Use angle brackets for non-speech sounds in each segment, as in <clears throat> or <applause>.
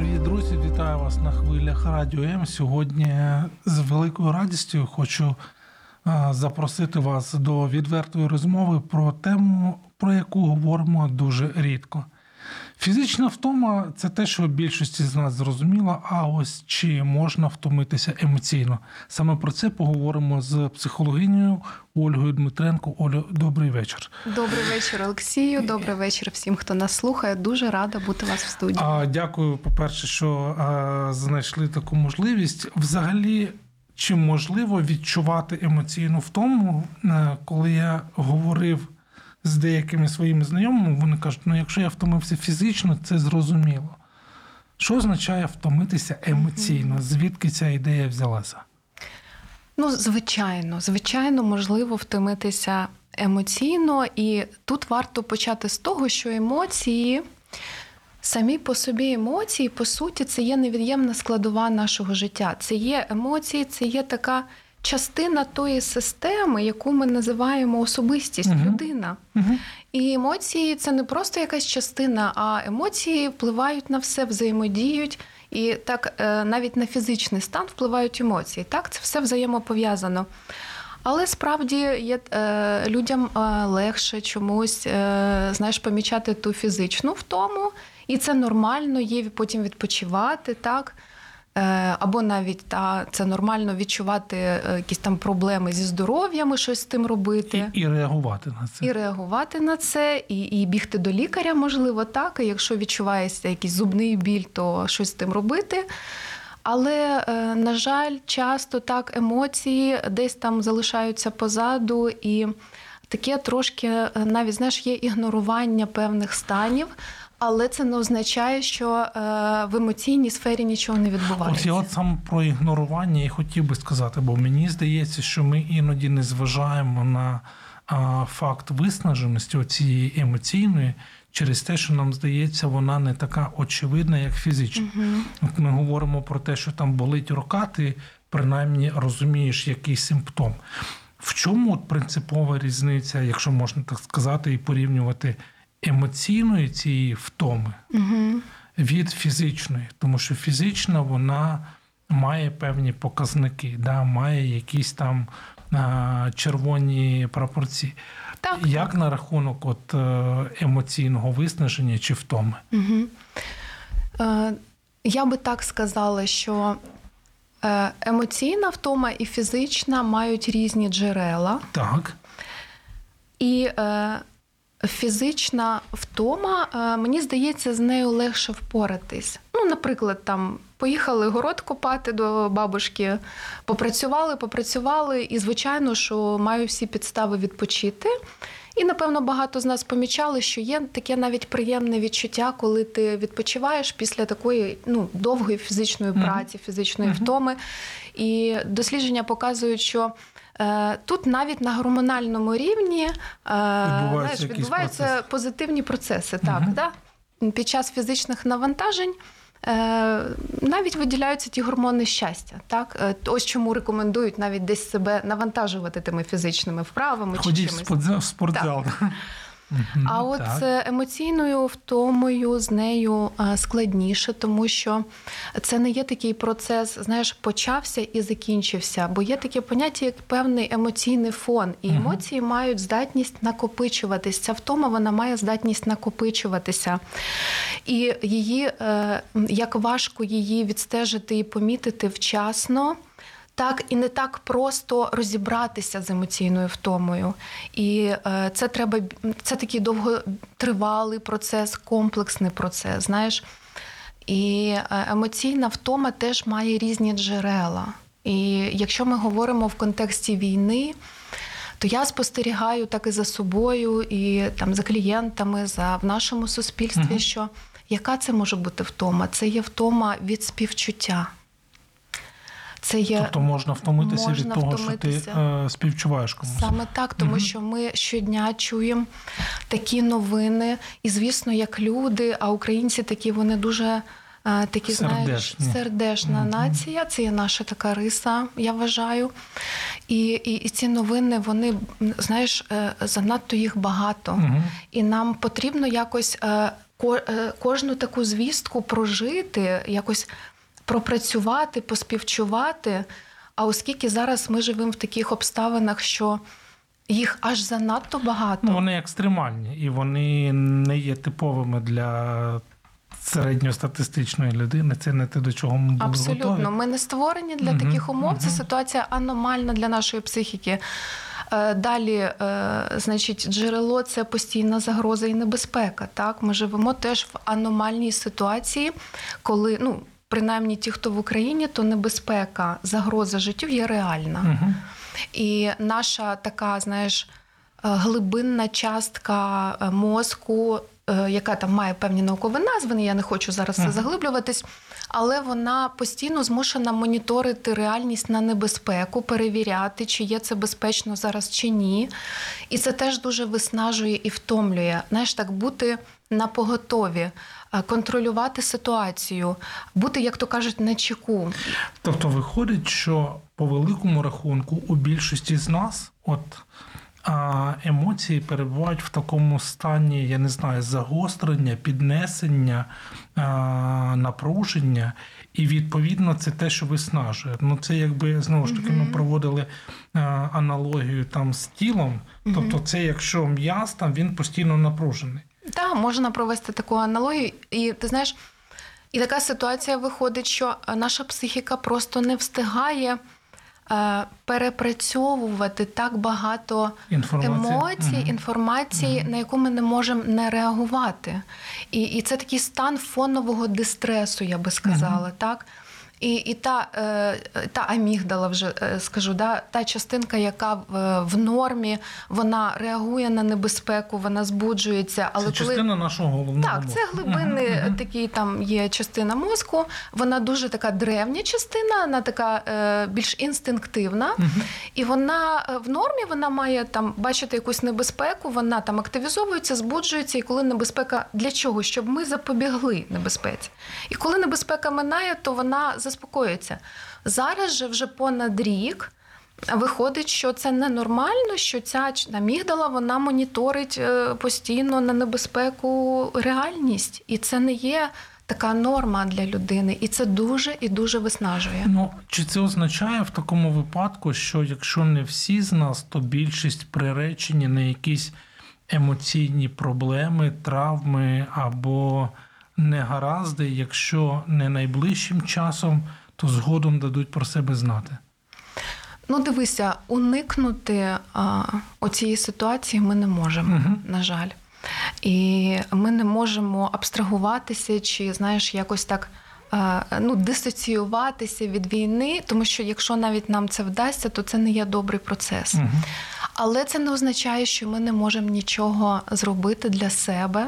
Привіт, друзі! Вітаю вас на хвилях Радіо М. Сьогодні з великою радістю хочу запросити вас до відвертої розмови про тему, про яку говоримо дуже рідко. Фізична втома це те, що більшості з нас зрозуміло, а ось чи можна втомитися емоційно. Саме про це поговоримо з психологинею Ольгою Дмитренко. Олю, добрий вечір. Добрий вечір, Олексію. Добрий вечір всім, хто нас слухає. Дуже рада бути у вас в студії. А, Дякую, по-перше, що а, знайшли таку можливість. Взагалі, чи можливо відчувати емоційну втому, е, коли я говорив з деякими своїми знайомими, вони кажуть, ну якщо я втомився фізично, це зрозуміло. Що означає втомитися емоційно? Звідки ця ідея взялася? Ну, звичайно, звичайно, можливо втомитися емоційно, і тут варто почати з того, що емоції. Самі по собі емоції, по суті, це є невід'ємна складова нашого життя. Це є емоції, це є така частина тої системи, яку ми називаємо особистість, Мгм. людина. Угу. І емоції це не просто якась частина, а емоції впливають на все, взаємодіють. І так е, навіть на фізичний стан впливають емоції. Так, це все взаємопов'язано. Але справді є е, людям е, легше чомусь е, знаєш, помічати ту фізичну втому, і це нормально, є потім відпочивати, так. Е, Або навіть та це нормально відчувати е, якісь там проблеми зі здоров'ям, і щось з тим робити. І, і реагувати на це. І реагувати на це, і, і бігти до лікаря, можливо, так. І якщо відчувається якийсь зубний біль, то щось з тим робити. Але, е, на жаль, часто так емоції десь там залишаються позаду, і таке трошки навіть знаєш, є ігнорування певних станів. Але це не означає, що е, в емоційній сфері нічого не От відбувається. я от саме про ігнорування і хотів би сказати, бо мені здається, що ми іноді не зважаємо на а, факт виснаженості цієї емоційної через те, що нам здається, вона не така очевидна, як фізична. От ми говоримо про те, що там болить рука, ти принаймні розумієш який симптом. В чому от принципова різниця, якщо можна так сказати, і порівнювати емоційної цієї втоми Угу. від фізичної, тому що фізична вона має певні показники, да, має якісь там а, червоні пропорції. Так, Як на рахунок от, е, емоційного виснаження чи втоми? Угу. Е, я би так сказала, що е, емоційна втома і фізична мають різні джерела. Так, І е, фізична втома, е, мені здається, з нею легше впоратись. Ну, наприклад, там поїхали город копати до бабушки, попрацювали, попрацювали, і, звичайно, що маю всі підстави відпочити. І, напевно, багато з нас помічали, що є таке навіть приємне відчуття, коли ти відпочиваєш після такої ну, довгої фізичної праці, фізичної втоми. І дослідження показують, що тут навіть на гормональному рівні е, знаєш, відбуваються процес. позитивні процеси. Так, угу. да? Під час фізичних навантажень. е, Навіть виділяються ті гормони щастя. Так, Е, ось чому рекомендують навіть десь себе навантажувати тими фізичними вправами ходіть чи чимось. в спортзал. <laughs> А от так. з емоційною втомою з нею складніше, тому що це не є такий процес, знаєш, почався і закінчився, бо є таке поняття, як певний емоційний фон, і емоції мають здатність накопичуватись. Ця втома вона має здатність накопичуватися. І її е, як важко її відстежити і помітити вчасно. Так і не так просто розібратися з емоційною втомою. І е, це треба це такий довготривалий процес, комплексний процес. Знаєш, і е, емоційна втома теж має різні джерела. І якщо ми говоримо в контексті війни, то я спостерігаю так і за собою, і там за клієнтами, за в нашому суспільстві, Мгм. що яка це може бути втома? Це є втома від співчуття. Це є Тобто можна втомитися від того, втомитися. що ти е, співчуваєш комусь. Саме так, тому Мгм. що ми щодня чуємо такі новини, і звісно, як люди, а українці такі вони дуже. е, Такі знаєш, сердешна Мгм. нація, це є наша така риса, я вважаю. І, і, і ці новини, вони знаєш, е, занадто їх багато. Мгм. І нам потрібно якось ко- е, кожну таку звістку прожити, якось пропрацювати, поспівчувати. А оскільки зараз ми живемо в таких обставинах, що їх аж занадто багато. Ну, вони екстремальні, і вони не є типовими для середньостатистичної людини. Це не те, до чого ми були Абсолютно, готові. ми не створені для Мгм, таких умов. Це ситуація аномальна для нашої психіки. Е, Далі, е, значить, джерело це постійна загроза і небезпека. Так, ми живемо теж в аномальній ситуації, коли ну. Принаймні ті, хто в Україні, то небезпека, загроза життю є реальна. Мгм. І наша така, знаєш, е, глибинна частка е, мозку, е, яка там має певні наукові назви, я не хочу зараз Мгм. заглиблюватись, але вона постійно змушена моніторити реальність на небезпеку, перевіряти, чи є це безпечно зараз чи ні. І це теж дуже виснажує і втомлює. Знаєш, так бути на поготові, контролювати ситуацію, бути, як то кажуть, на чеку. Тобто виходить, що по великому рахунку у більшості з нас от а, емоції перебувають в такому стані, я не знаю, загострення, піднесення, напруження, і відповідно це те, що виснажує. Ну це якби знову ж таки ми проводили аналогію там з тілом. Тобто, це якщо м'яз там він постійно напружений. Так, можна провести таку аналогію. І ти знаєш, і така ситуація виходить, що е, наша психіка просто не встигає е, перепрацьовувати так багато Інформація. емоцій, Мгм. інформації, на яку ми не можемо не реагувати. І, і це такий стан фонового дистресу, я би сказала, так? І, і та, е, та амігдала, вже е, скажу, да, та частинка, яка в, в нормі, вона реагує на небезпеку, вона збуджується. Але це коли частина нашого головного так, мозку. це глибинний Мгм, мгм. такий там є частина мозку. Вона дуже така древня частина, вона така е, більш інстинктивна. Мгм. І вона е, в нормі вона має там бачити якусь небезпеку, вона там активізовується, збуджується. І коли небезпека для чого? Щоб ми запобігли небезпеці. І коли небезпека минає, то вона заспокоюється. Зараз же вже понад рік. Виходить, що це ненормально, що ця амігдала вона моніторить е, постійно на небезпеку реальність, і це не є така норма для людини, і це дуже і дуже виснажує. Ну, чи це означає в такому випадку, що якщо не всі з нас, то більшість приречені на якісь емоційні проблеми, травми або негаразди, якщо не найближчим часом, то згодом дадуть про себе знати? Ну, дивися, уникнути а, оцієї ситуації ми не можемо, Мгм. на жаль. І ми не можемо абстрагуватися чи, знаєш, якось так. а, Ну, дисоціюватися від війни, тому що якщо навіть нам це вдасться, то це не є добрий процес. Угу. Але це не означає, що ми не можемо нічого зробити для себе.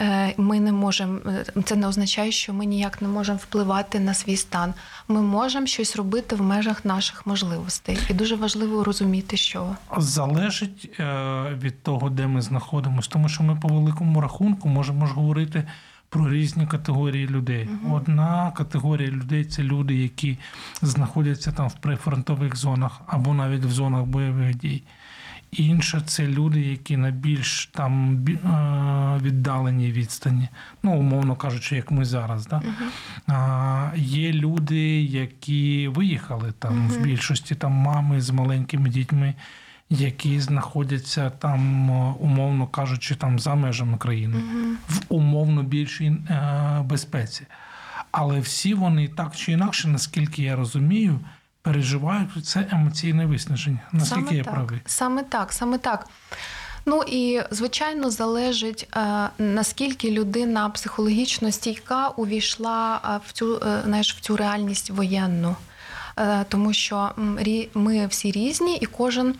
Е, Ми не можемо, е, це не означає, що ми ніяк не можемо впливати на свій стан. Ми можемо щось робити в межах наших можливостей. І дуже важливо розуміти, що Залежить е, від того, де ми знаходимося, тому що ми по великому рахунку можемо ж говорити про різні категорії людей. Одна категорія людей це люди, які знаходяться там в прифронтових зонах або навіть в зонах бойових дій. Інша це люди, які на більш там віддаленій відстані, ну умовно кажучи, як ми зараз. Да? А, є люди, які виїхали там в більшості там мами з маленькими дітьми, які знаходяться там, умовно кажучи, там за межами країни, в умовно більшій е, безпеці. Але всі вони так чи інакше, наскільки я розумію, переживають це емоційне виснаження. Наскільки саме я так, правий? Саме так, саме так. Ну і звичайно залежить е, наскільки людина психологічно стійка увійшла е, в цю е, знаєш, в цю реальність воєнну. Тому що ми всі різні, і кожен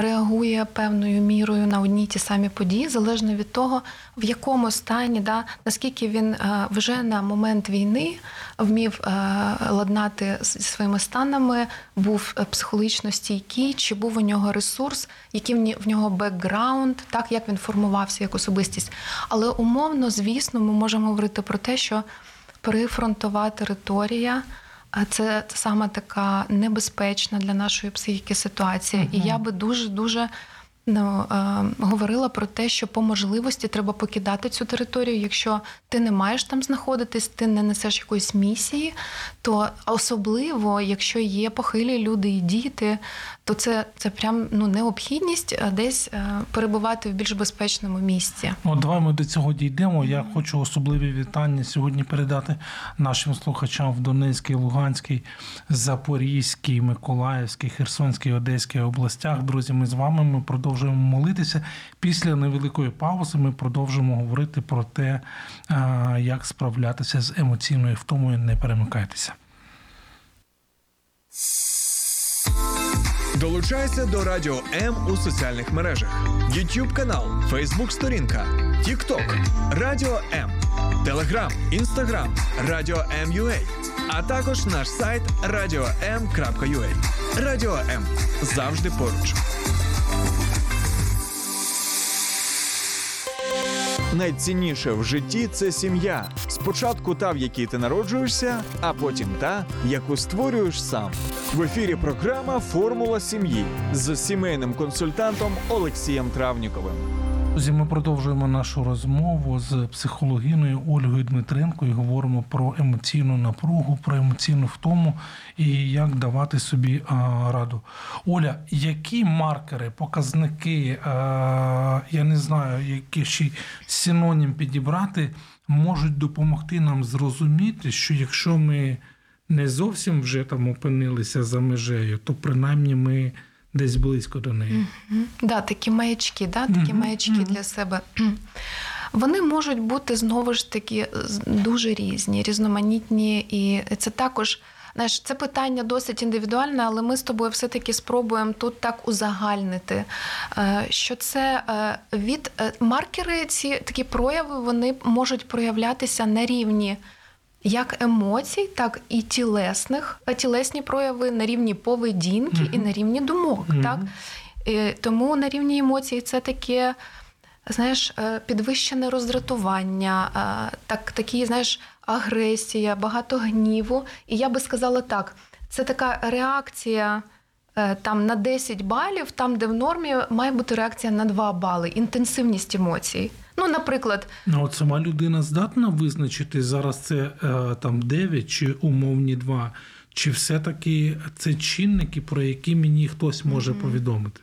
реагує певною мірою на одні й ті самі події, залежно від того, в якому стані, да, наскільки він е, вже на момент війни вмів е, ладнати зі своїми станами, був е, психологічно стійкий, чи був у нього ресурс, який в нього бекграунд, так як він формувався як особистість. Але умовно, звісно, ми можемо говорити про те, що прифронтова територія. Це саме така небезпечна для нашої психіки ситуація. І я би дуже дуже ну, е, говорила про те, що по можливості треба покидати цю територію. Якщо ти не маєш там знаходитись, ти не несеш якоїсь місії, то особливо, якщо є похилі люди і діти, то це, це прям ну, необхідність е, десь е, перебувати в більш безпечному місці. Ну, давай ми до цього дійдемо. Я хочу особливі вітання сьогодні передати нашим слухачам в Донецькій, Луганській, Запорізькій, Миколаївській, Херсонській, Одеській областях. Друзі, ми з вами ми продовжуємо молитися. Після невеликої паузи ми продовжимо говорити про те, як справлятися з емоційною втомою. Не перемикайтеся. Долучайся до Радіо М у соціальних мережах: YouTube канал, Facebook сторінка, TikTok, Радіо М, Telegram, Instagram, Радіо М.Ua, а також наш сайт radio.m.ua. Радіо М завжди поруч. Найцінніше в житті це сім'я. Спочатку та, в якій ти народжуєшся, а потім та, яку створюєш сам. В ефірі програма Формула сім'ї з сімейним консультантом Олексієм Травніковим. Друзі, ми продовжуємо нашу розмову з психологиною Ольгою Дмитренко і говоримо про емоційну напругу, про емоційну втому і як давати собі раду. Оля, які маркери, показники, я не знаю, які ще синонім підібрати, можуть допомогти нам зрозуміти, що якщо ми не зовсім вже там опинилися за межею, то принаймні ми десь близько до неї. Мгм. Да, такі маячки, да, такі маячки для себе. <clears throat> Вони можуть бути знову ж таки дуже різні, різноманітні, і це також. Знаєш, це питання досить індивідуальне, але ми з тобою все-таки спробуємо тут так узагальнити, е, що це е, від е, маркери, ці такі прояви вони можуть проявлятися на рівні як емоцій, так і тілесних, е, тілесні прояви на рівні поведінки і на рівні думок. Мгм. Так? Е, Тому на рівні емоцій це таке, знаєш, е, підвищене роздратування, е, так, такі, знаєш, агресія, багато гніву. І я би сказала так: це така реакція. Там на 10 балів, там, де в нормі має бути реакція на 2 бали, інтенсивність емоцій. Ну, наприклад, Ну, от сама людина здатна визначити зараз це е, там 9 чи умовні 2, чи все-таки це чинники, про які мені хтось може повідомити.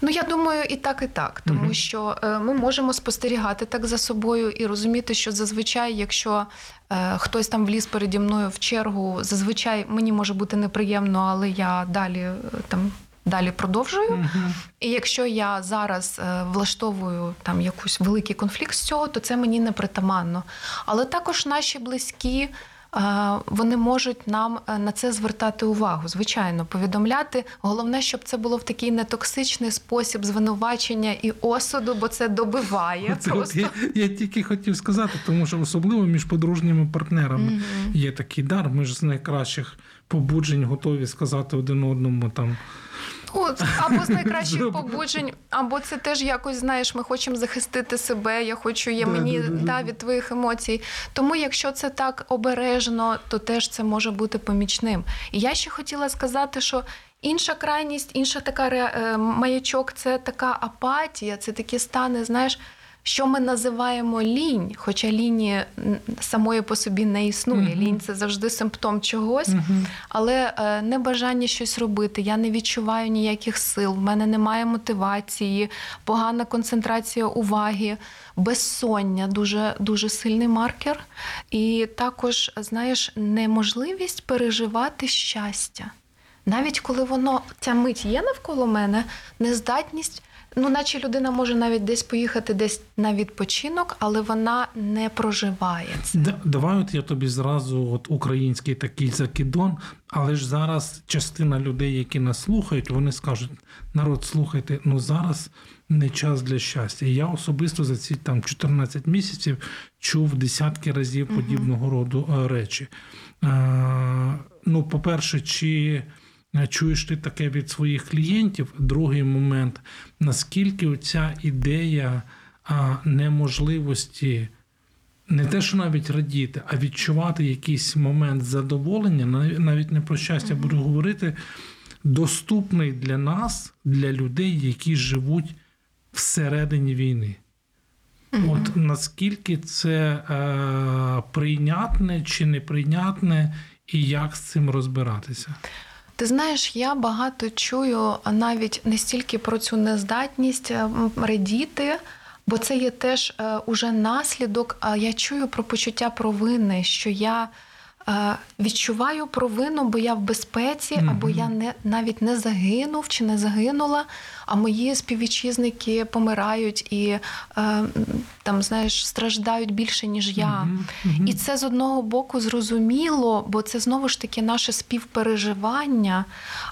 Ну, я думаю, і так, і так, тому Мгм. що е, ми можемо спостерігати так за собою і розуміти, що зазвичай, якщо е, хтось там вліз переді мною в чергу, зазвичай мені може бути неприємно, але я далі е, там. Далі продовжую. Мгм. І якщо я зараз е, влаштовую там якийсь великий конфлікт з цього, то це мені не притаманно. Але також наші близькі. е, Вони можуть нам е, на це звертати увагу, звичайно, повідомляти. Головне, щоб це було в такий нетоксичний спосіб звинувачення і осуду, бо це добиває. От просто. я, я тільки хотів сказати, тому що особливо між подружніми партнерами Мгм. є такий дар. Ми ж з найкращих побуджень готові сказати один одному там. От, або з найкращих побуджень, або це теж якось знаєш, ми хочемо захистити себе. Я хочу є Да, мені да, да, да, да. від твоїх емоцій. Тому, якщо це так обережно, то теж це може бути помічним. І я ще хотіла сказати, що. Інша крайність, інша така е, маячок це така апатія, це такі стани, знаєш, що ми називаємо лінь, хоча лінії самої по собі не існує. Мгм. Лінь це завжди симптом чогось. Мгм. Але е, небажання щось робити, я не відчуваю ніяких сил, в мене немає мотивації, погана концентрація уваги, безсоння дуже, дуже сильний маркер. І також, знаєш, неможливість переживати щастя. Навіть коли воно ця мить є навколо мене, нездатність Ну, наче людина може навіть десь поїхати десь на відпочинок, але вона не проживає це. Да- Давай от я тобі зразу от український такий закидон, але ж зараз частина людей, які нас слухають, вони скажуть: народ, слухайте, ну зараз не час для щастя. І я особисто за ці там 14 місяців чув десятки разів подібного роду е, речі. Е, ну, по-перше, чи чуєш ти таке від своїх клієнтів? Другий момент, наскільки ця ідея неможливості не те, що навіть радіти, а відчувати якийсь момент задоволення, нав- навіть не про щастя буду говорити, доступний для нас, для людей, які живуть всередині війни. От наскільки це е, прийнятне чи неприйнятне, і як з цим розбиратися? Ти знаєш, я багато чую навіть не стільки про цю нездатність е, радіти, бо це є теж е, уже наслідок. Я чую про почуття провини, що я відчуваю провину, бо я в безпеці, Мгм. або я не навіть не загинув чи не загинула. А мої співвітчизники помирають і е, там, знаєш, страждають більше, ніж я. Мгм, мгм. І це з одного боку зрозуміло, бо це знову ж таки наше співпереживання.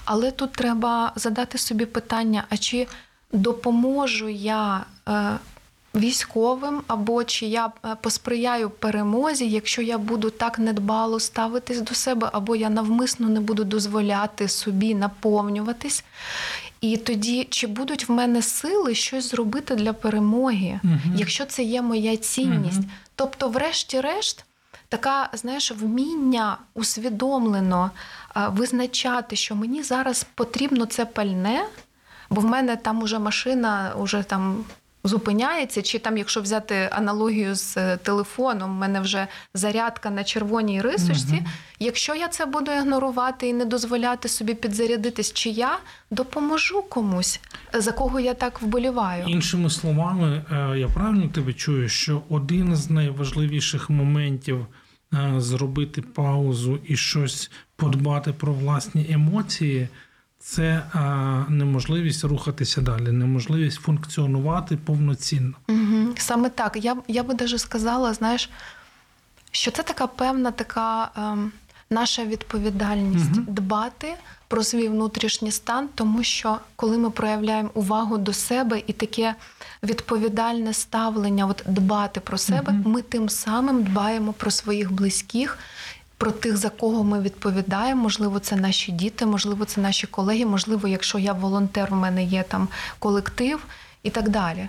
Але тут треба задати собі питання: а чи допоможу я е, військовим, або чи я е, посприяю перемозі, якщо я буду так недбало ставитись до себе, або я навмисно не буду дозволяти собі наповнюватись. І тоді, чи будуть в мене сили щось зробити для перемоги, Мгм. якщо це є моя цінність? Мгм. Тобто, врешті-решт, така, знаєш, вміння усвідомлено а, визначати, що мені зараз потрібно це пальне, бо в мене там уже машина уже там. Зупиняється, чи там, якщо взяти аналогію з е, телефоном, в мене вже зарядка на червоній рисочці. Мгм. Якщо я це буду ігнорувати і не дозволяти собі підзарядитись, чи я допоможу комусь, за кого я так вболіваю. Іншими словами, е, я правильно тебе чую, що один з найважливіших моментів е, зробити паузу і щось подбати про власні емоції. Це е, неможливість рухатися далі, неможливість функціонувати повноцінно. Угу. Саме так. Я, я би даже сказала, знаєш, що це така певна така ем, наша відповідальність Мгм. дбати про свій внутрішній стан, тому що коли ми проявляємо увагу до себе і таке відповідальне ставлення, от дбати про себе, Мгм. ми тим самим дбаємо про своїх близьких. Про тих, за кого ми відповідаємо, можливо, це наші діти, можливо, це наші колеги, можливо, якщо я волонтер, в мене є там колектив і так далі.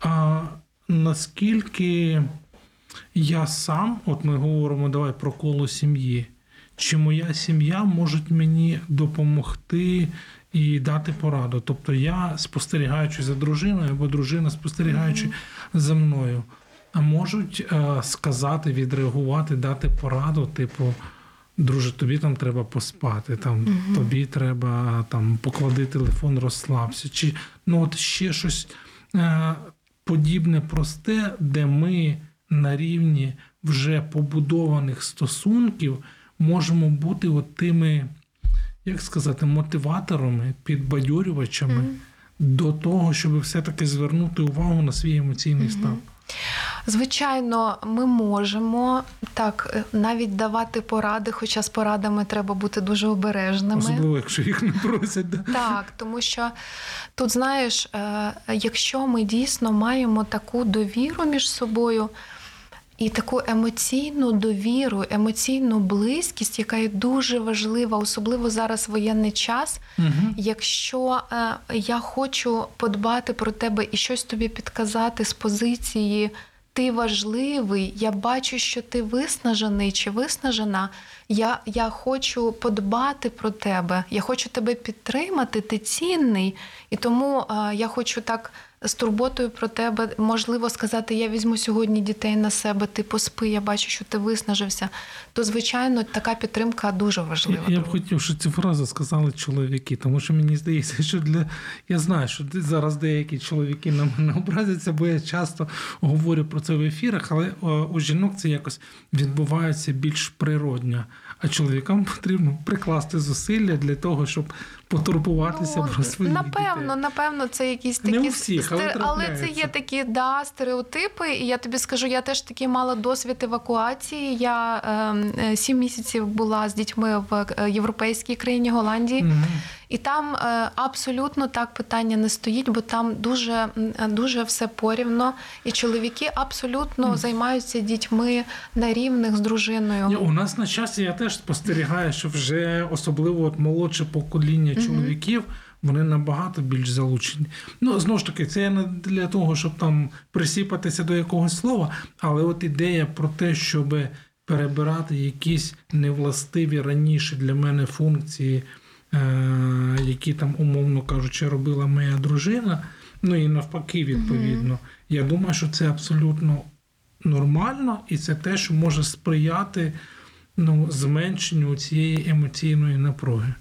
А наскільки я сам, от ми говоримо давай про коло сім'ї, чи моя сім'я може мені допомогти і дати пораду? Тобто я спостерігаючи за дружиною, або дружина спостерігаючи за мною, можуть е, сказати, відреагувати, дати пораду, типу. Друже, тобі там треба поспати, там тобі треба там поклади телефон, розслабся. Чи ну от ще щось е, подібне просте, де ми на рівні вже побудованих стосунків можемо бути от тими, як сказати, мотиваторами, підбадьорювачами до того, щоб все-таки звернути увагу на свій емоційний стан. Звичайно, ми можемо так е, навіть давати поради, хоча з порадами треба бути дуже обережними. Особливо, якщо їх не просять. Да? Так, тому що тут, знаєш, е, якщо ми дійсно маємо таку довіру між собою і таку емоційну довіру, емоційну близькість, яка є дуже важлива, особливо зараз воєнний час. Угу. Якщо е, я хочу подбати про тебе і щось тобі підказати з позиції ти важливий, я бачу, що ти виснажений чи виснажена. Я, я хочу подбати про тебе, я хочу тебе підтримати, ти цінний. І тому е, я хочу так з турботою про тебе, можливо, сказати, я візьму сьогодні дітей на себе, ти поспи, я бачу, що ти виснажився, то звичайно така підтримка дуже важлива. Я, я б хотів, щоб цю фразу сказали чоловіки, тому що мені здається, що для я знаю, що зараз деякі чоловіки на мене образяться, бо я часто говорю про це в ефірах, але у жінок це якось відбувається більш природньо. А чоловікам потрібно прикласти зусилля для того, щоб потурбуватися Ну, про своїх напевно, дітей. напевно, це якісь Не такі у всіх, але але це є такі да, стереотипи. І я тобі скажу, я теж таки мала досвід евакуації. Я сім е, сім місяців була з дітьми в е, європейській країні Голландії. Мгм. І там е, абсолютно так питання не стоїть, бо там дуже, е, дуже все порівно. І чоловіки абсолютно займаються дітьми на рівних з дружиною. Ні, У нас на часі я теж спостерігаю, що вже особливо от молодше покоління чоловіків. Вони набагато більш залучені. Ну знову ж таки, це не для того, щоб там присіпатися до якогось слова, але от ідея про те, щоб перебирати якісь невластиві раніше для мене функції, які там, умовно кажучи, робила моя дружина. Ну і навпаки, відповідно. Я думаю, що це абсолютно нормально, і це те, що може сприяти ну, зменшенню цієї емоційної напруги.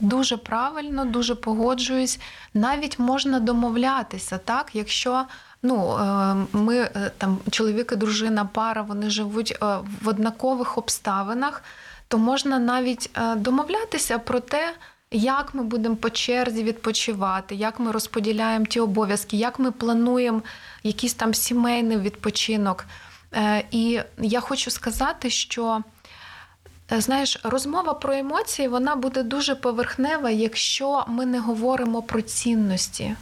Дуже правильно, дуже погоджуюсь. Навіть можна домовлятися, так, якщо. Ну, е, ми е, там чоловік і дружина, пара, вони живуть е, в однакових обставинах, то можна навіть е, домовлятися про те, як ми будемо по черзі відпочивати, як ми розподіляємо ті обов'язки, як ми плануємо якийсь там сімейний відпочинок. Е, І я хочу сказати, що Е, Знаєш, розмова про емоції вона буде дуже поверхнева, якщо ми не говоримо про цінності.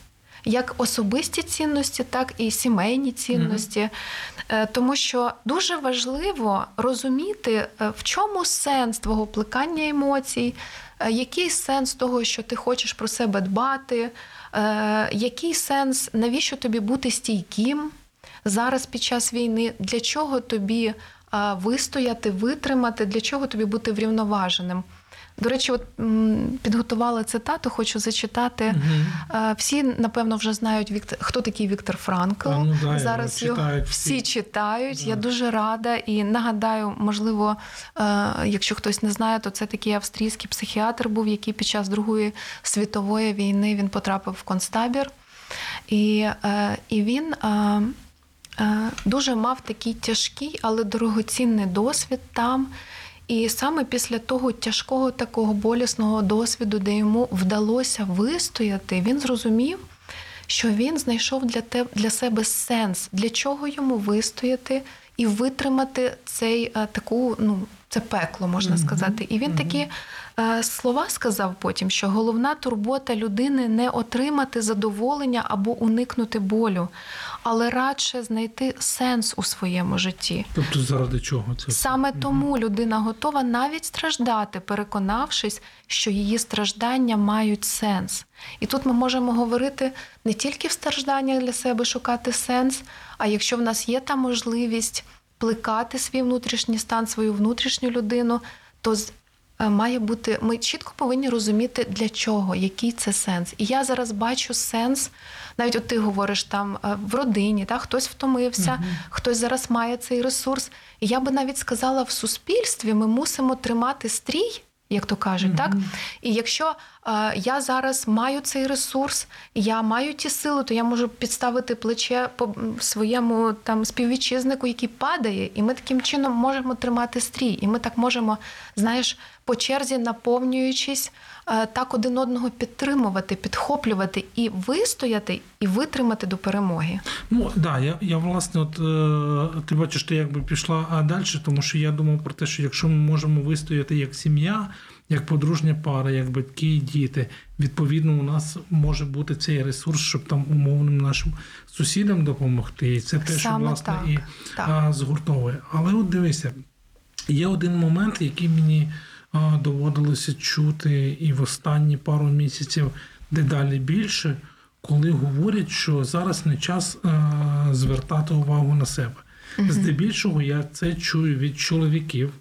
Як особисті цінності, так і сімейні цінності. Е, Тому що дуже важливо розуміти, в чому сенс твого плекання емоцій, який сенс того, що ти хочеш про себе дбати, е, який сенс, навіщо тобі бути стійким зараз під час війни, для чого тобі вистояти, витримати, для чого тобі бути врівноваженим. До речі, от підготувала цитату, хочу зачитати. Е, Всі, напевно, вже знають Віктор, хто такий Віктор Франкл. А, ну да, Зараз його читають всі всі. читають. Да. Я дуже рада і нагадаю, можливо, е, якщо хтось не знає, то це такий австрійський психіатр був, який під час Другої світової війни він потрапив в концтабір. І, е, і він дуже мав такий тяжкий, але дорогоцінний досвід там. І саме після того тяжкого такого болісного досвіду, де йому вдалося вистояти, він зрозумів, що він знайшов для те, для себе сенс, для чого йому вистояти і витримати цей е, таку, ну, це пекло, можна Мгм. сказати. І він такі е, слова сказав потім, що головна турбота людини не отримати задоволення або уникнути болю, але радше знайти сенс у своєму житті. Тобто, заради чого це? Саме тому людина готова навіть страждати, переконавшись, що її страждання мають сенс. І тут ми можемо говорити не тільки в стражданнях для себе шукати сенс, а якщо в нас є та можливість плекати свій внутрішній стан, свою внутрішню людину, то з- має бути, ми чітко повинні розуміти, для чого, який це сенс. І я зараз бачу сенс, навіть от ти говориш там е, в родині, та, хтось втомився, хтось зараз має цей ресурс. І я би навіть сказала, в суспільстві ми мусимо тримати стрій. Як то кажуть, так і якщо е, я зараз маю цей ресурс, я маю ті сили, то я можу підставити плече по своєму там співвітчизнику, який падає, і ми таким чином можемо тримати стрій. І ми так можемо, знаєш, по черзі наповнюючись, так один одного підтримувати, підхоплювати і вистояти, і витримати до перемоги. Ну да, я, я власне, от е, ти бачиш, ти якби пішла далі, тому що я думав про те, що якщо ми можемо вистояти як сім'я, як подружня пара, як батьки і діти, відповідно, у нас може бути цей ресурс, щоб там умовним нашим сусідам допомогти. І це те, що власне так, і так. а, згуртовує. Але от дивися, є один момент, який мені доводилося чути і в останні пару місяців дедалі більше, коли говорять, що зараз не час звертати увагу на себе. Здебільшого я це чую від чоловіків,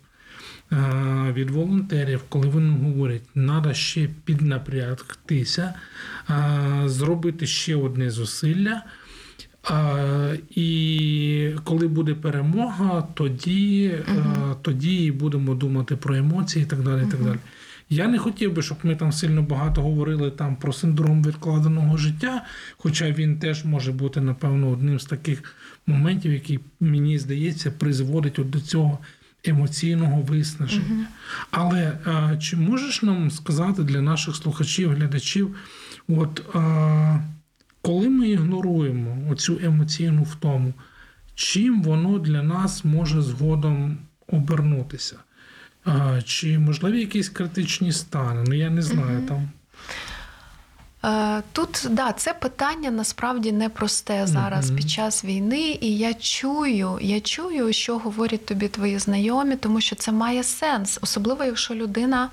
від волонтерів, коли вони говорять, треба ще піднапрягтися, зробити ще одне зусилля. І коли буде перемога, тоді, е, тоді і будемо думати про емоції і так далі. І так далі. Я не хотів би, щоб ми там сильно багато говорили там про синдром відкладеного життя, хоча він теж може бути, напевно, одним з таких моментів, який, мені здається, призводить от до цього емоційного виснаження. Але е, чи можеш нам сказати для наших слухачів, глядачів, от е, коли ми ігноруємо оцю емоційну втому, чим воно для нас може згодом обернутися? А, чи можливі якісь критичні стани? Ну я не знаю там. Е, Тут да, це питання насправді непросте зараз Мгм. під час війни, і я чую, я чую, що говорять тобі твої знайомі, тому що це має сенс, особливо якщо людина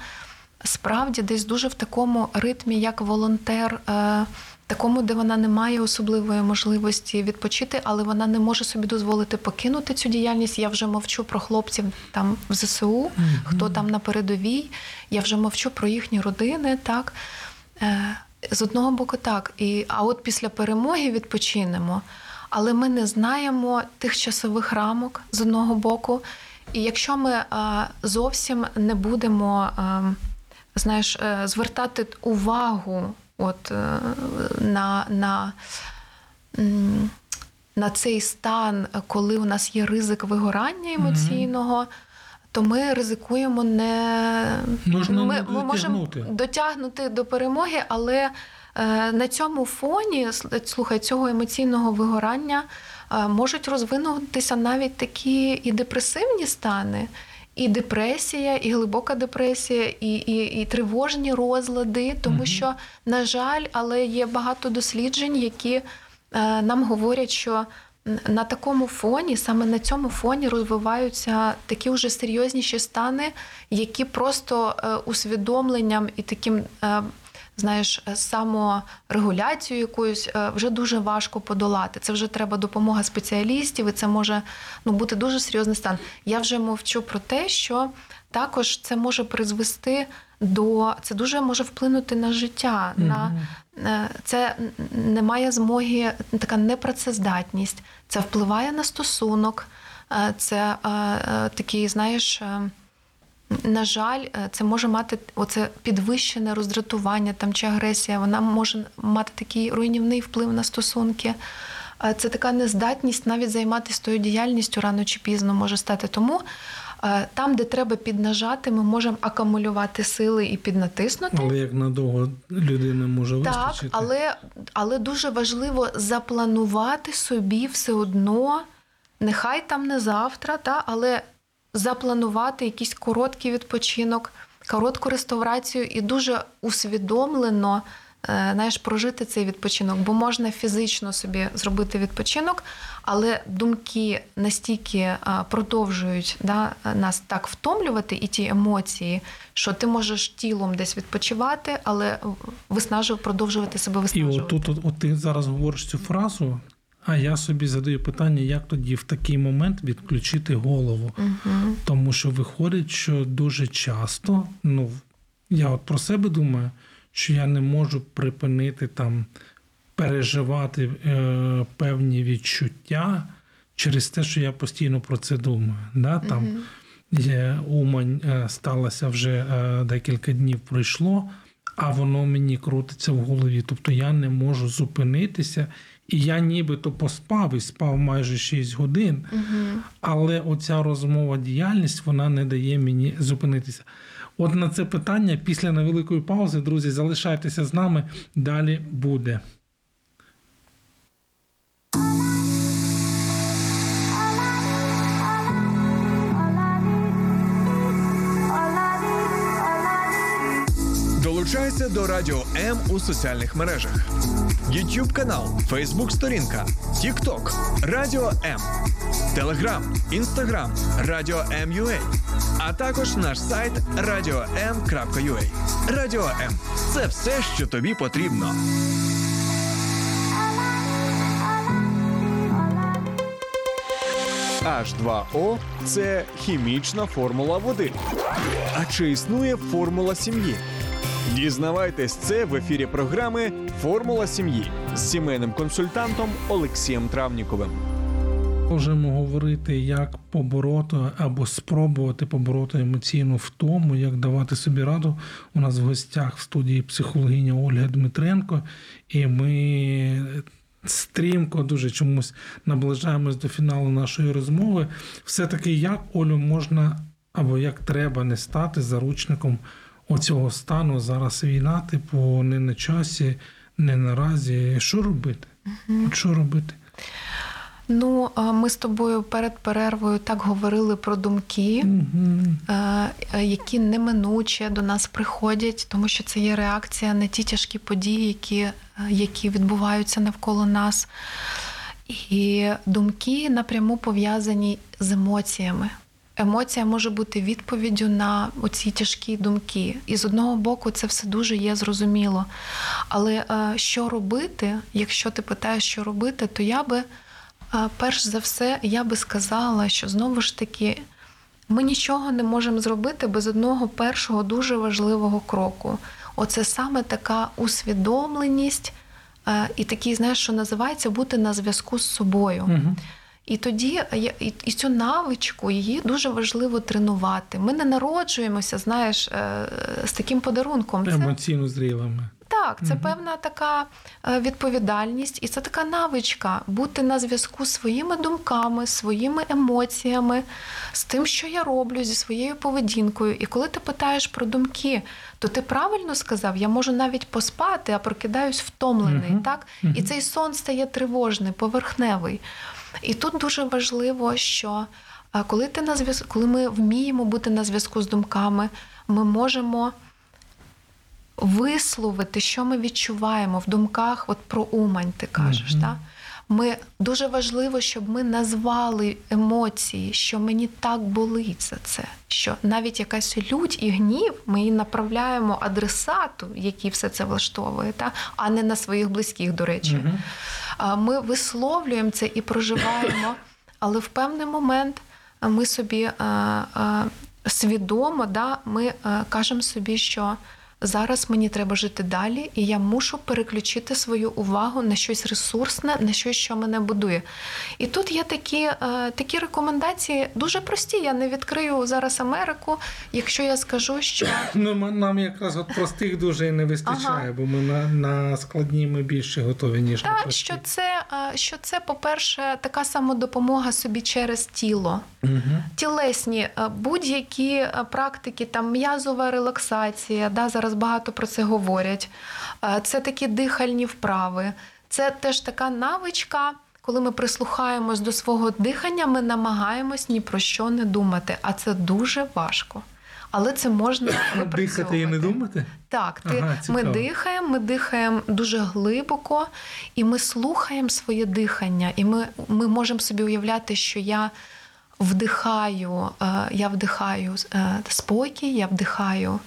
справді десь дуже в такому ритмі, як волонтер. е, Такому, де вона не має особливої можливості відпочити, але вона не може собі дозволити покинути цю діяльність. Я вже мовчу про хлопців там в ЗСУ, хто там на передовій. Я вже мовчу про їхні родини. Так Е, з одного боку, так. І, а от після перемоги відпочинемо. Але ми не знаємо тих часових рамок з одного боку. І якщо ми е, зовсім не будемо е, знаєш, е, звертати увагу от, е, на, на, на цей стан, коли у нас є ризик вигорання емоційного, то ми ризикуємо не Можна ми, ми можемо дотягнути. до перемоги, але е, на цьому фоні сл- слухай, цього емоційного вигорання е, можуть розвинутися навіть такі і депресивні стани. І депресія, і глибока депресія, і, і, і тривожні розлади, тому Мгм. що, на жаль, але є багато досліджень, які е, нам говорять, що на такому фоні, саме на цьому фоні розвиваються такі вже серйозніші стани, які просто е, усвідомленням і таким. е, Знаєш, е, саморегуляцію якоюсь е, вже дуже важко подолати. Це вже треба допомога спеціалістів, і це може ну, бути дуже серйозний стан. Я вже мовчу про те, що також це може призвести до це дуже може вплинути на життя, на е, це немає змоги, така непрацездатність. Це впливає на стосунок. Це такий, знаєш. На жаль, е, це може мати оце підвищене роздратування там чи агресія. Вона може мати такий руйнівний вплив на стосунки. Е, Це така нездатність навіть займатися тою діяльністю рано чи пізно може стати. Тому е, там, де треба піднажати, ми можемо акумулювати сили і піднатиснути. Але як надовго людина може Так, вистачити? але, але дуже важливо запланувати собі все одно, нехай там не завтра, та, але запланувати якийсь короткий відпочинок, коротку реставрацію і дуже усвідомлено е, знаєш, прожити цей відпочинок, бо можна фізично собі зробити відпочинок, але думки настільки е, продовжують да, нас так втомлювати, і ті емоції, що ти можеш тілом десь відпочивати, але виснажив, продовжувати себе І от тут от, от ти зараз говориш цю фразу, а я собі задаю питання, як тоді в такий момент відключити голову. Мгм. Тому що виходить, що дуже часто, ну я от про себе думаю, що я не можу припинити там переживати е, певні відчуття через те, що я постійно про це думаю. Да? Там Мгм. є Умань е, сталося вже е, декілька днів пройшло, а воно мені крутиться в голові. Тобто я не можу зупинитися. І я нібито поспав і спав майже 6 годин, угу. але оця розмова діяльність вона не дає мені зупинитися. От на це питання після невеликої паузи, друзі, залишайтеся з нами. Далі буде. Долучайся до Радіо М у соціальних мережах: YouTube канал, Facebook сторінка, TikTok, Радіо М, Telegram, Instagram, Радіо М.Ua, а також наш сайт radio.m.ua. Радіо М це все, що тобі потрібно. H2O – це хімічна формула води. А чи існує формула сім'ї? Дізнавайтесь це в ефірі програми Формула сім'ї з сімейним консультантом Олексієм Травніковим. Можемо говорити, як побороти або спробувати побороти емоційну втому, як давати собі раду. У нас в гостях в студії психологиня Ольга Дмитренко, і ми стрімко дуже чомусь наближаємось до фіналу нашої розмови. Все-таки як Олю можна або як треба не стати заручником оцього стану. Зараз війна, типу, не на часі, не наразі. Що робити? От що робити? Ну, ми з тобою перед перервою так говорили про думки, е, які неминуче до нас приходять, тому що це є реакція на ті тяжкі події, які, е, які відбуваються навколо нас. І думки напряму пов'язані з емоціями. Емоція може бути відповіддю на оці тяжкі думки. І з одного боку, це все дуже є зрозуміло. Але е, що робити, якщо ти питаєш, що робити, то я би перш за все, я би сказала, що знову ж таки ми нічого не можемо зробити без одного першого дуже важливого кроку. Оце саме така усвідомленість е, і такий, знаєш, що називається бути на зв'язку з собою. Мгм. І тоді і, і цю навичку її дуже важливо тренувати. Ми не народжуємося, знаєш, е, з таким подарунком. Емоційно зрілими. так, це Мгм. певна така е, відповідальність, і це така навичка бути на зв'язку з своїми думками, своїми емоціями, з тим, що я роблю, зі своєю поведінкою. І коли ти питаєш про думки, то ти правильно сказав, я можу навіть поспати, а прокидаюсь втомлений. Мгм. Так? І Мгм. цей сон стає тривожний, поверхневий. І тут дуже важливо, що е, коли ти на зв'язку, коли ми вміємо бути на зв'язку з думками, ми можемо висловити, що ми відчуваємо в думках, от про Умань ти кажеш. Мгм. Так? Ми дуже важливо, щоб ми назвали емоції, що мені так болить за це. Що навіть якась лють і гнів ми її направляємо адресату, який все це влаштовує, та? а не на своїх близьких, до речі. Мгм. Ми висловлюємо це і проживаємо, <coughs> але в певний момент ми собі свідомо да, ми кажемо собі, що зараз мені треба жити далі, і я мушу переключити свою увагу на щось ресурсне, на щось, що мене будує. І тут є такі, е, такі рекомендації дуже прості. Я не відкрию зараз Америку, якщо я скажу, що <coughs> Ну, нам якраз от простих дуже і не вистачає, Ага. бо ми на, на складні ми більше готові, ніж на Та, що це, е, що це, по-перше, така самодопомога собі через тіло. Мгм. Тілесні е, будь-які практики, там м'язова релаксація, да, зараз багато про це говорять. Е, Це такі дихальні вправи. Це теж така навичка. Коли ми прислухаємось до свого дихання, ми намагаємось ні про що не думати, а це дуже важко. Але це можна <coughs> Дихати і не думати? Так, ти, Ага, ми дихаємо, ми дихаємо дуже глибоко, і ми слухаємо своє дихання, і ми, ми можемо собі уявляти, що я вдихаю, е, я вдихаю е, спокій, я вдихаю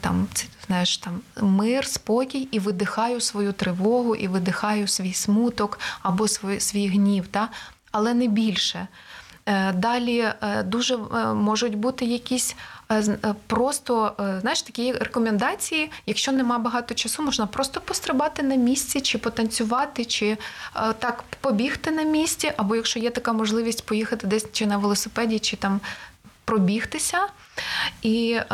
там, ці- знаєш, там мир, спокій, і видихаю свою тривогу, і видихаю свій смуток або свій, свій гнів, та? але не більше. Е, Далі е, дуже е, можуть бути якісь просто знаєш, такі рекомендації. Якщо нема багато часу, можна просто пострибати на місці, чи потанцювати, чи так побігти на місці, або якщо є така можливість поїхати десь чи на велосипеді, чи там пробігтися. І, е,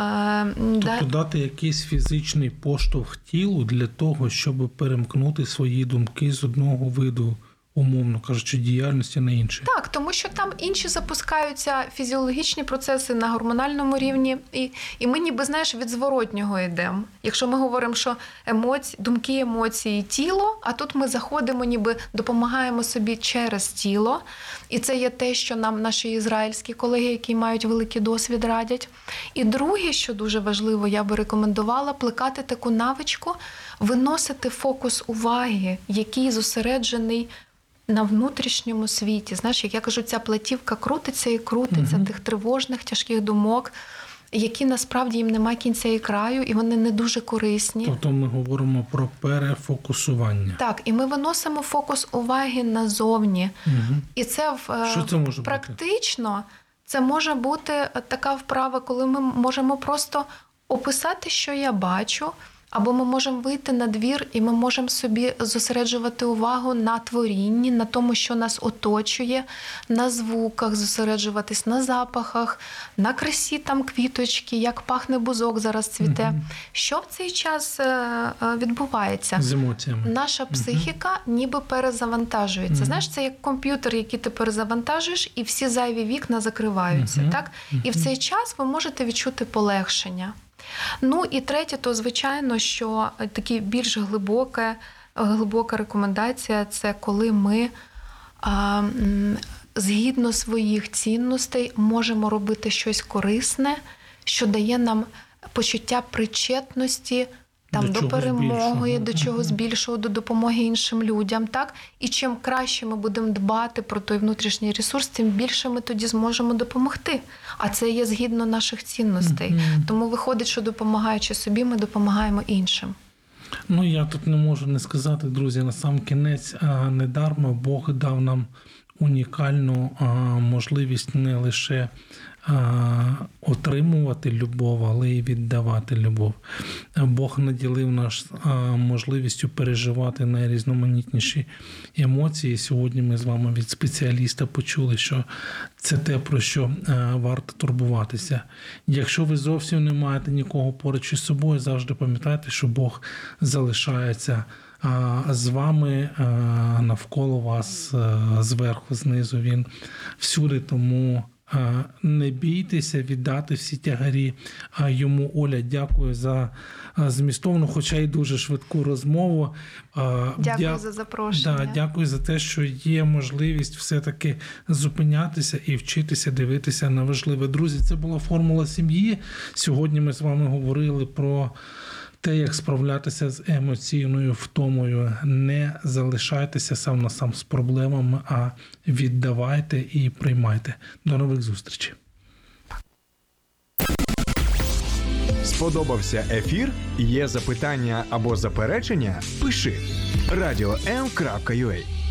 тобто да- дати якийсь фізичний поштовх тілу для того, щоб перемкнути свої думки з одного виду, умовно кажучи, діяльності на інший. Так, тому що там інші запускаються фізіологічні процеси на гормональному рівні, і, і ми ніби знаєш від зворотнього йдемо. Якщо ми говоримо, що емоції, думки, емоції, тіло, а тут ми заходимо, ніби допомагаємо собі через тіло. І це є те, що нам наші ізраїльські колеги, які мають великий досвід, радять. І друге, що дуже важливо, я би рекомендувала плекати таку навичку, виносити фокус уваги, який зосереджений на внутрішньому світі. Знаєш, як я кажу, ця платівка крутиться і крутиться Мгм. тих тривожних, тяжких думок, які насправді їм немає кінця і краю, і вони не дуже корисні. Тобто ми говоримо про перефокусування. Так, і ми виносимо фокус уваги назовні. Мгм. І це в е, Що це може бути? практично це може бути е, така вправа, коли ми можемо просто описати, що я бачу. Або ми можемо вийти на двір, і ми можемо собі зосереджувати увагу на творінні, на тому, що нас оточує, на звуках, зосереджуватись на запахах, на красі там квіточки, як пахне бузок зараз цвіте. Мгм. Що в цей час е, е, відбувається? З емоціями. Наша психіка ніби перезавантажується. Мгм. Знаєш, це як комп'ютер, який ти перезавантажуєш, і всі зайві вікна закриваються. Так? І в цей час ви можете відчути полегшення. Ну і третє, то звичайно, що е, такі більш глибоке, глибока рекомендація це коли ми згідно своїх цінностей можемо робити щось корисне, що дає нам почуття причетності. Там До до, перемоги, більшого. до чогось більшого, до допомоги іншим людям, так і чим краще ми будемо дбати про той внутрішній ресурс, тим більше ми тоді зможемо допомогти. А це є згідно наших цінностей. Тому виходить, що допомагаючи собі, ми допомагаємо іншим. Ну я тут не можу не сказати, друзі, на сам кінець а, недарма Бог дав нам унікальну а, можливість не лише отримувати любов, але й віддавати любов. Бог наділив нас можливістю переживати найрізноманітніші емоції. Сьогодні ми з вами від спеціаліста почули, що це те, про що варто турбуватися. Якщо ви зовсім не маєте нікого поруч із собою, завжди пам'ятайте, що Бог залишається з вами навколо вас, зверху, знизу. Він всюди. Тому не бійтеся віддати всі тягарі йому. Оля, дякую за змістовну, хоча й дуже швидку розмову. Дякую дя- за запрошення. Да, дякую за те, що є можливість все-таки зупинятися і вчитися дивитися на важливе. Друзі, це була формула сім'ї. Сьогодні ми з вами говорили про те, як справлятися з емоційною втомою. Не залишайтеся сам на сам з проблемами, а віддавайте і приймайте. До нових зустрічей. Сподобався ефір? Є запитання або заперечення? Пиши радіом.ua